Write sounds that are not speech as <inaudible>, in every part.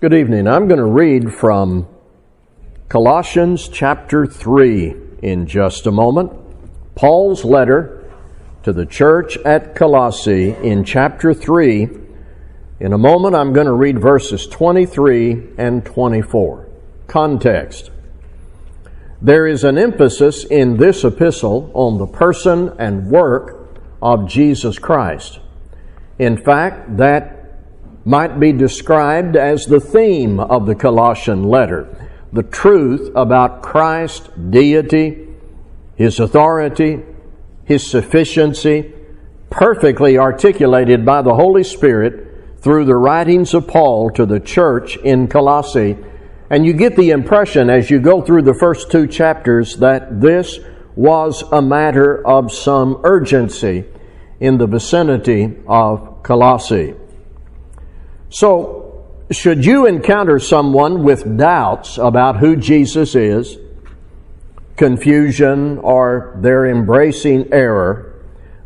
Good evening. I'm going to read from Colossians chapter 3 in just a moment. Paul's letter to the church at Colossae in chapter 3. In a moment, I'm going to read verses 23 and 24. Context. There is an emphasis in this epistle on the person and work of Jesus Christ. In fact, that might be described as the theme of the Colossian letter the truth about Christ's deity, His authority, His sufficiency, perfectly articulated by the Holy Spirit through the writings of Paul to the church in Colossae. And you get the impression as you go through the first two chapters that this was a matter of some urgency in the vicinity of Colossae. So, should you encounter someone with doubts about who Jesus is, confusion, or they're embracing error,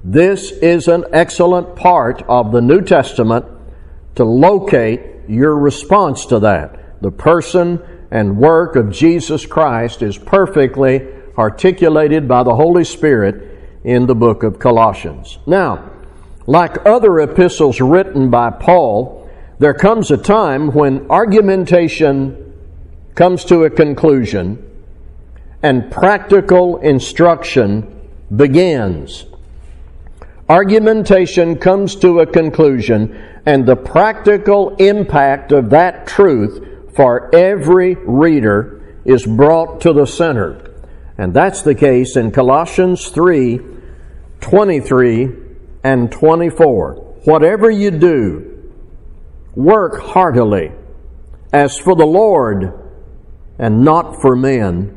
this is an excellent part of the New Testament to locate your response to that. The person and work of Jesus Christ is perfectly articulated by the Holy Spirit in the book of Colossians. Now, like other epistles written by Paul, there comes a time when argumentation comes to a conclusion and practical instruction begins. Argumentation comes to a conclusion and the practical impact of that truth for every reader is brought to the center. And that's the case in Colossians 3 23 and 24. Whatever you do, Work heartily as for the Lord and not for men,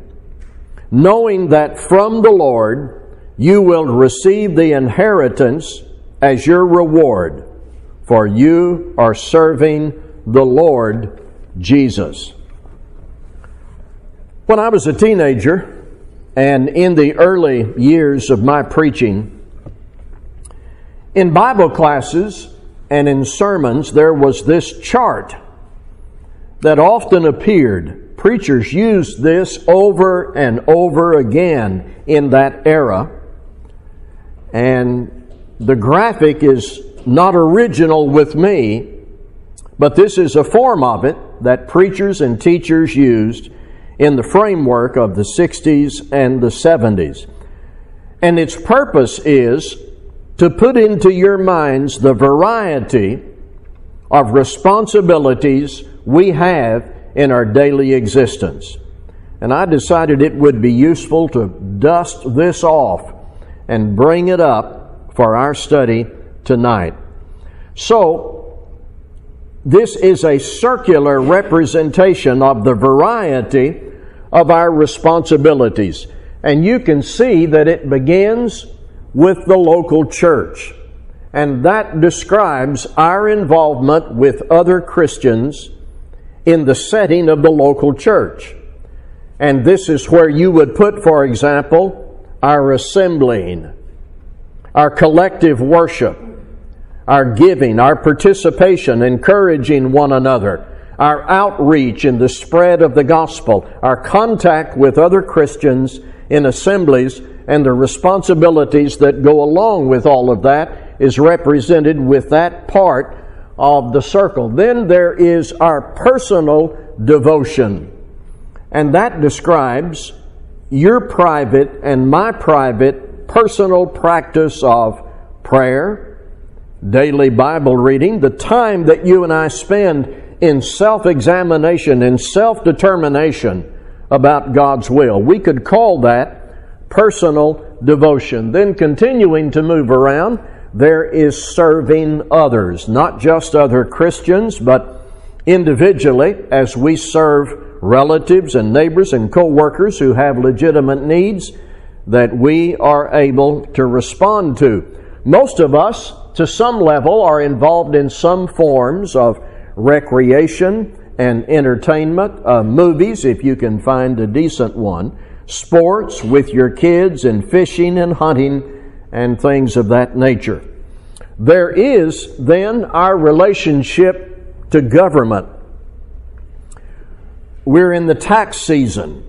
knowing that from the Lord you will receive the inheritance as your reward, for you are serving the Lord Jesus. When I was a teenager and in the early years of my preaching, in Bible classes, and in sermons, there was this chart that often appeared. Preachers used this over and over again in that era. And the graphic is not original with me, but this is a form of it that preachers and teachers used in the framework of the 60s and the 70s. And its purpose is to put into your minds the variety of responsibilities we have in our daily existence. And I decided it would be useful to dust this off and bring it up for our study tonight. So, this is a circular representation of the variety of our responsibilities. And you can see that it begins with the local church. And that describes our involvement with other Christians in the setting of the local church. And this is where you would put, for example, our assembling, our collective worship, our giving, our participation, encouraging one another, our outreach in the spread of the gospel, our contact with other Christians in assemblies and the responsibilities that go along with all of that is represented with that part of the circle. Then there is our personal devotion. And that describes your private and my private personal practice of prayer, daily Bible reading, the time that you and I spend in self examination and self determination about God's will. We could call that personal devotion. Then continuing to move around, there is serving others, not just other Christians, but individually as we serve relatives and neighbors and co-workers who have legitimate needs that we are able to respond to. Most of us, to some level, are involved in some forms of recreation and entertainment, uh, movies, if you can find a decent one sports with your kids and fishing and hunting and things of that nature. There is then our relationship to government. we're in the tax season,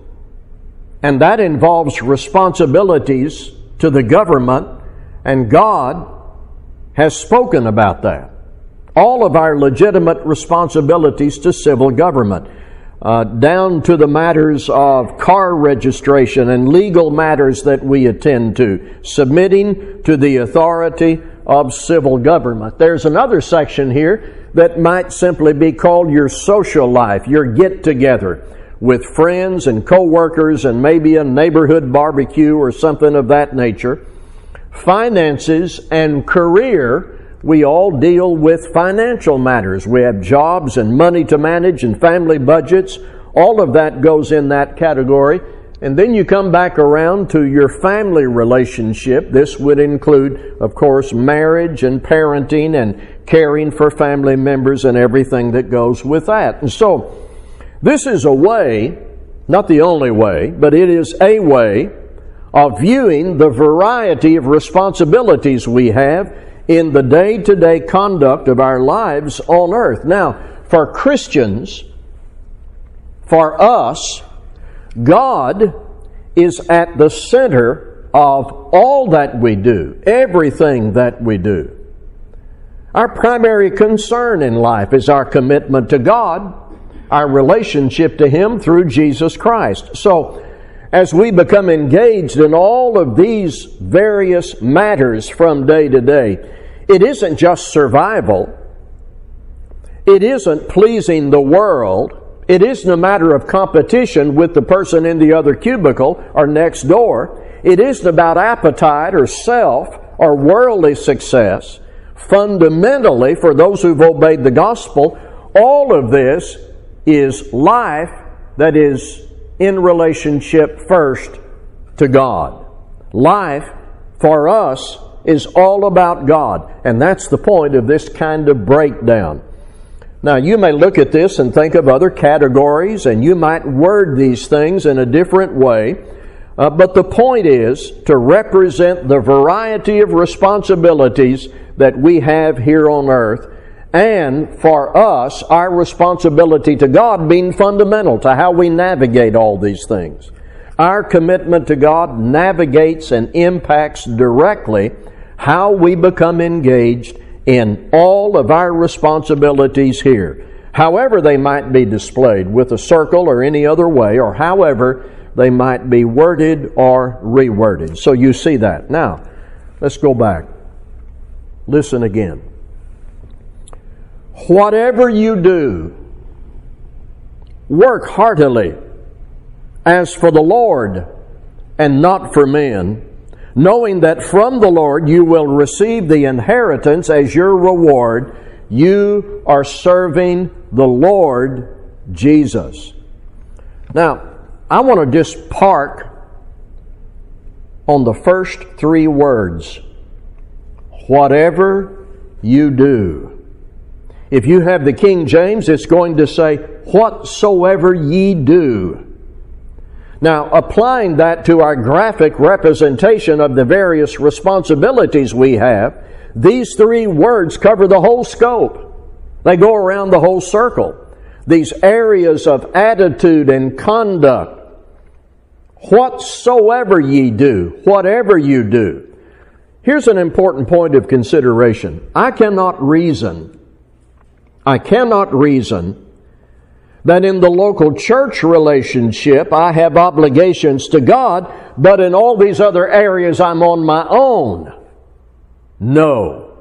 and that involves responsibilities to the government, and God has spoken about that. All of our legitimate responsibilities to civil government uh, down to the matters of car registration and legal matters that we attend to, submitting to the authority of civil government. There's another section here that might simply be called your social life, your get together with friends and coworkers and maybe a neighborhood barbecue or something of that nature. Finances and career we all deal with financial matters. We have jobs and money to manage and family budgets. All of that goes in that category. And then you come back around to your family relationship. This would include, of course, marriage and parenting and caring for family members and everything that goes with that. And so, this is a way, not the only way, but it is a way of viewing the variety of responsibilities we have in the day to day conduct of our lives on earth. Now, for Christians, for us, God is at the center of all that we do, everything that we do. Our primary concern in life is our commitment to God, our relationship to Him through Jesus Christ. So, as we become engaged in all of these various matters from day to day, it isn't just survival. It isn't pleasing the world. It isn't a matter of competition with the person in the other cubicle or next door. It isn't about appetite or self or worldly success. Fundamentally, for those who've obeyed the gospel, all of this is life that is in relationship first to God. Life for us is all about God. And that's the point of this kind of breakdown. Now, you may look at this and think of other categories, and you might word these things in a different way. Uh, but the point is to represent the variety of responsibilities that we have here on earth, and for us, our responsibility to God being fundamental to how we navigate all these things. Our commitment to God navigates and impacts directly how we become engaged in all of our responsibilities here, however they might be displayed with a circle or any other way, or however they might be worded or reworded. So you see that. Now, let's go back. Listen again. Whatever you do, work heartily as for the Lord and not for men knowing that from the Lord you will receive the inheritance as your reward. You are serving the Lord Jesus. Now, I want to just park on the first three words whatever you do. If you have the King James, it's going to say, whatsoever ye do. Now, applying that to our graphic representation of the various responsibilities we have, these three words cover the whole scope. They go around the whole circle. These areas of attitude and conduct. Whatsoever ye do, whatever you do. Here's an important point of consideration. I cannot reason. I cannot reason that in the local church relationship, I have obligations to God, but in all these other areas, I'm on my own. No.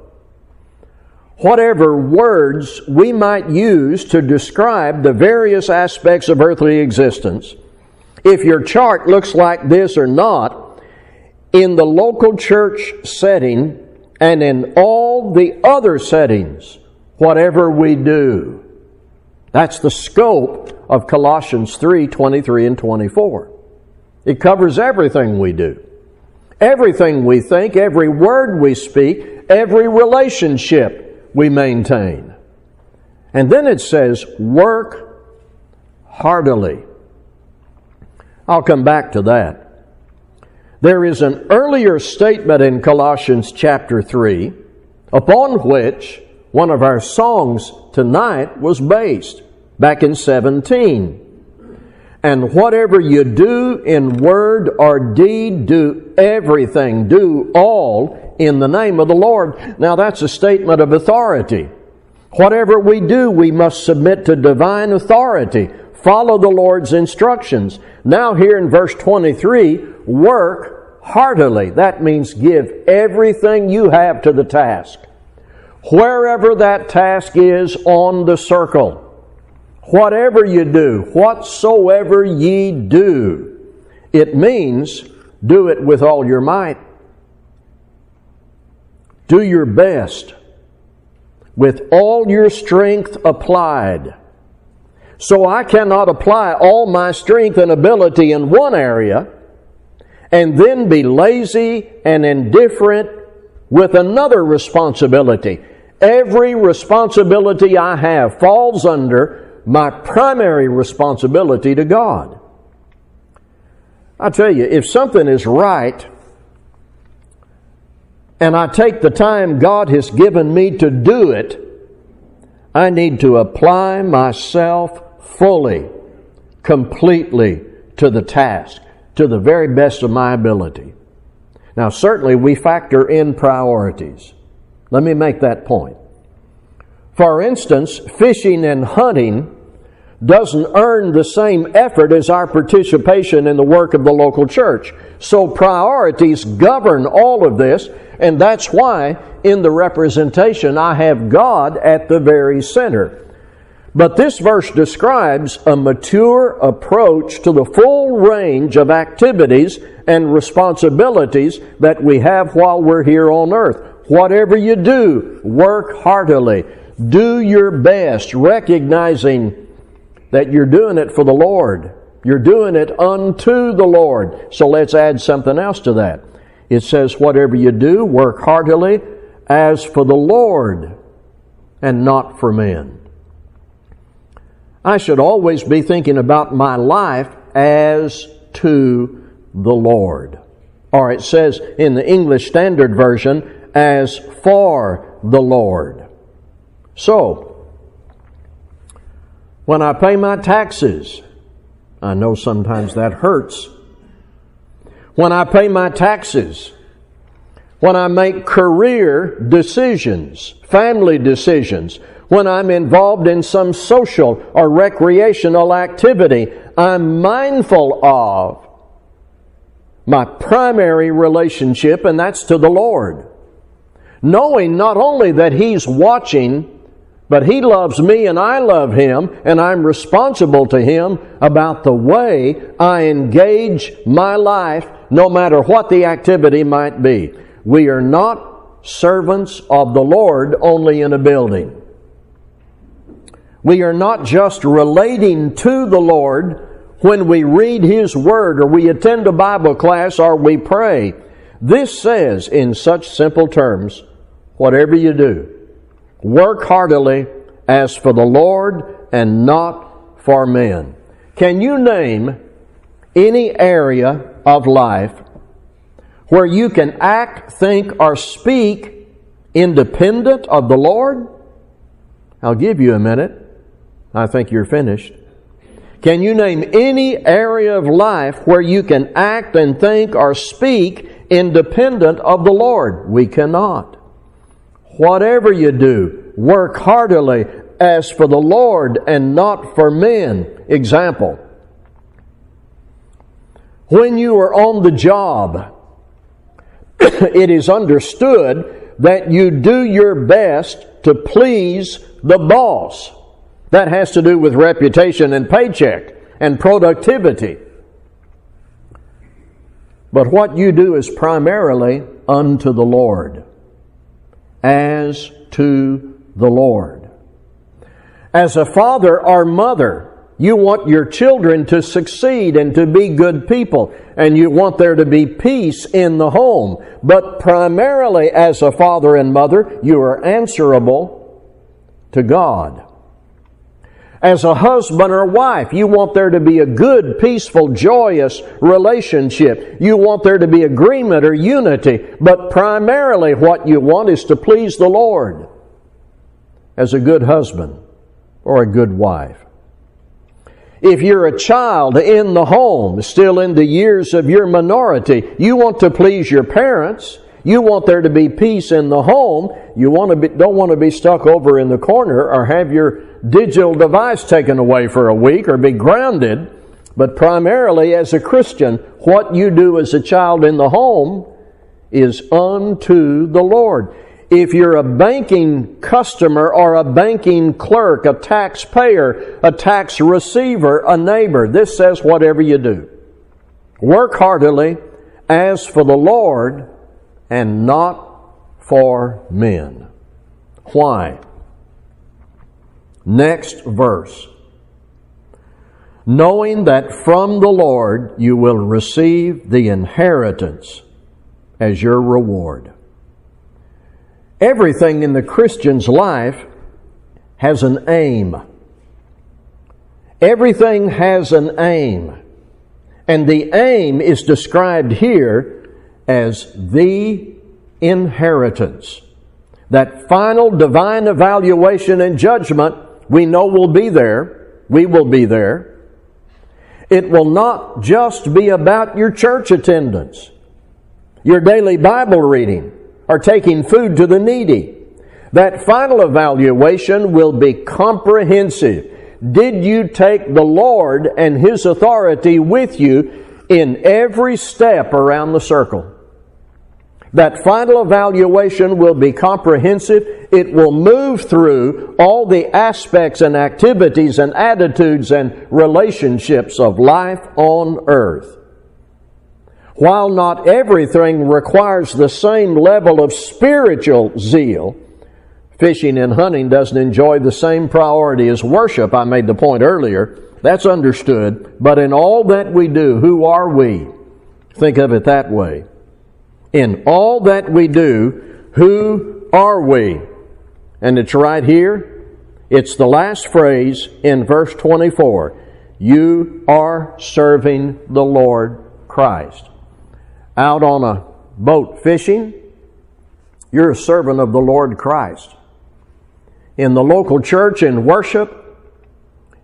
Whatever words we might use to describe the various aspects of earthly existence, if your chart looks like this or not, in the local church setting and in all the other settings, whatever we do, that's the scope of Colossians 3 23 and 24. It covers everything we do, everything we think, every word we speak, every relationship we maintain. And then it says, work heartily. I'll come back to that. There is an earlier statement in Colossians chapter 3 upon which one of our songs tonight was based back in 17. And whatever you do in word or deed, do everything, do all in the name of the Lord. Now that's a statement of authority. Whatever we do, we must submit to divine authority. Follow the Lord's instructions. Now here in verse 23, work heartily. That means give everything you have to the task. Wherever that task is on the circle. Whatever you do, whatsoever ye do, it means do it with all your might. Do your best with all your strength applied. So I cannot apply all my strength and ability in one area and then be lazy and indifferent with another responsibility. Every responsibility I have falls under my primary responsibility to God. I tell you, if something is right, and I take the time God has given me to do it, I need to apply myself fully, completely to the task, to the very best of my ability. Now, certainly we factor in priorities. Let me make that point. For instance, fishing and hunting doesn't earn the same effort as our participation in the work of the local church. So priorities govern all of this, and that's why in the representation I have God at the very center. But this verse describes a mature approach to the full range of activities and responsibilities that we have while we're here on earth. Whatever you do, work heartily. Do your best, recognizing that you're doing it for the Lord. You're doing it unto the Lord. So let's add something else to that. It says, whatever you do, work heartily as for the Lord and not for men. I should always be thinking about my life as to the Lord. Or it says in the English Standard Version, as for the Lord. So, when I pay my taxes, I know sometimes that hurts. When I pay my taxes, when I make career decisions, family decisions, when I'm involved in some social or recreational activity, I'm mindful of my primary relationship, and that's to the Lord knowing not only that He's watching, but He loves me and I love Him, and I'm responsible to Him about the way I engage my life, no matter what the activity might be. We are not servants of the Lord only in a building. We are not just relating to the Lord when we read His Word or we attend a Bible class or we pray. This says in such simple terms, whatever you do, work heartily as for the Lord and not for men. Can you name any area of life where you can act, think, or speak independent of the Lord? I'll give you a minute. I think you're finished. Can you name any area of life where you can act and think or speak independent of the Lord? We cannot. Whatever you do, work heartily as for the Lord and not for men. Example. When you are on the job, <coughs> it is understood that you do your best to please the boss. That has to do with reputation and paycheck and productivity. But what you do is primarily unto the Lord as to the Lord. As a father or mother, you want your children to succeed and to be good people, and you want there to be peace in the home. But primarily, as a father and mother, you are answerable to God as a husband or wife. You want there to be a good, peaceful, joyous relationship. You want there to be agreement or unity. But primarily what you want is to please the Lord as a good husband or a good wife. If you're a child in the home, still in the years of your minority, you want to please your parents. You want there to be peace in the home. You want to be, don't want to be stuck over in the corner or have your digital device taken away for a week or be grounded. But primarily as a Christian, what you do as a child in the home is unto the Lord. If you're a banking customer or a banking clerk, a taxpayer, a tax receiver, a neighbor, this says whatever you do. Work heartily as for the Lord and not for men. Why? Next verse. Knowing that from the Lord you will receive the inheritance as your reward. Everything in the Christian's life has an aim. Everything has an aim. And the aim is described here as the inheritance. That final divine evaluation and judgment we know will be there. We will be there. It will not just be about your church attendance, your daily Bible reading, or taking food to the needy. That final evaluation will be comprehensive. Did you take the Lord and His authority with you in every step around the circle? That final evaluation will be comprehensive. It will move through all the aspects and activities and attitudes and relationships of life on earth. While not everything requires the same level of spiritual zeal, fishing and hunting doesn't enjoy the same priority as worship. I made the point earlier. That's understood. But in all that we do, who are we? Think of it that way. In all that we do, who are we? And it's right here. It's the last phrase in verse 24. You are serving the Lord Christ out on a boat fishing, you're a servant of the Lord Christ. In the local church, in worship,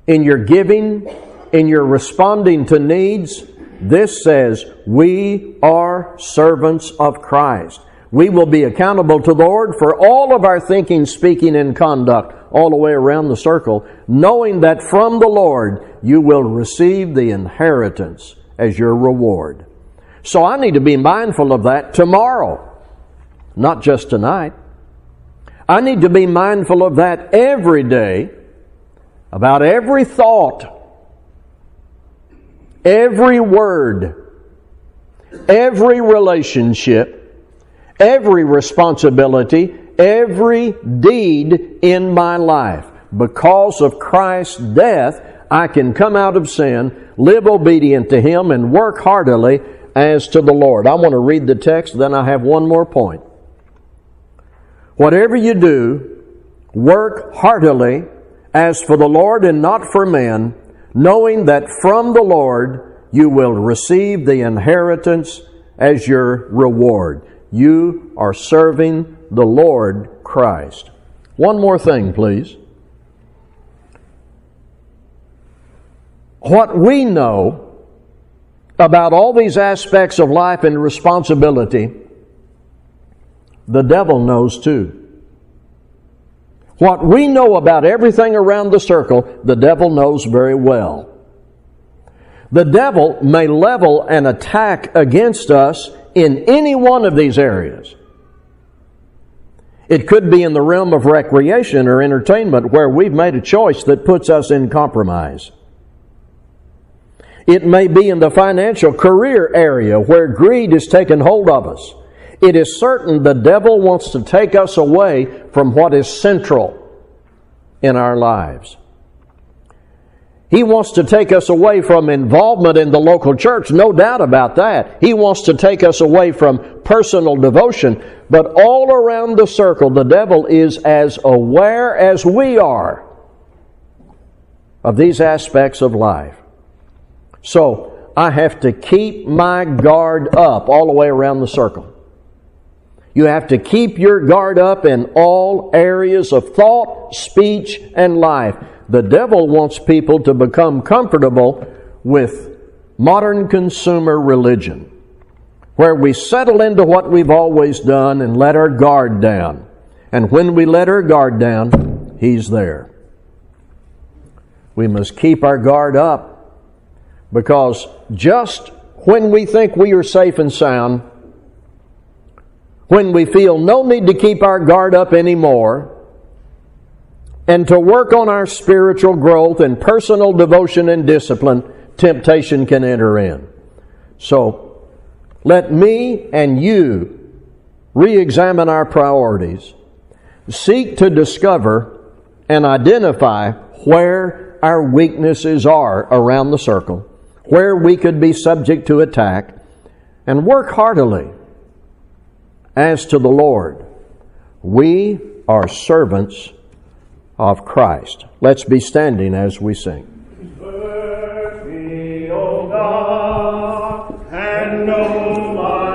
in your giving, in your responding to needs, this says, we are servants of Christ. We will be accountable to the Lord for all of our thinking, speaking, and conduct all the way around the circle, knowing that from the Lord you will receive the inheritance as your reward. So I need to be mindful of that tomorrow, not just tonight. I need to be mindful of that every day about every thought, every word, every relationship, every responsibility, every deed in my life. Because of Christ's death, I can come out of sin, live obedient to Him, and work heartily as to the Lord. I want to read the text, then I have one more point. Whatever you do, work heartily as for the Lord and not for men, knowing that from the Lord you will receive the inheritance as your reward. You are serving the Lord Christ. One more thing, please. What we know about all these aspects of life and responsibility, the devil knows too. What we know about everything around the circle, the devil knows very well. The devil may level an attack against us in any one of these areas. It could be in the realm of recreation or entertainment where we've made a choice that puts us in compromise. It may be in the financial career area where greed has taken hold of us. It is certain the devil wants to take us away from what is central in our lives. He wants to take us away from involvement in the local church, no doubt about that. He wants to take us away from personal devotion. But all around the circle, the devil is as aware as we are of these aspects of life. So I have to keep my guard up all the way around the circle. You have to keep your guard up in all areas of thought, speech, and life. The devil wants people to become comfortable with modern consumer religion, where we settle into what we've always done and let our guard down. And when we let our guard down, he's there. We must keep our guard up because just when we think we are safe and sound, when we feel no need to keep our guard up anymore, and to work on our spiritual growth and personal devotion and discipline, temptation can enter in. So, let me and you re examine our priorities. Seek to discover and identify where our weaknesses are around the circle, where we could be subject to attack, and work heartily. As to the Lord, we are servants of Christ. Let's be standing as we sing.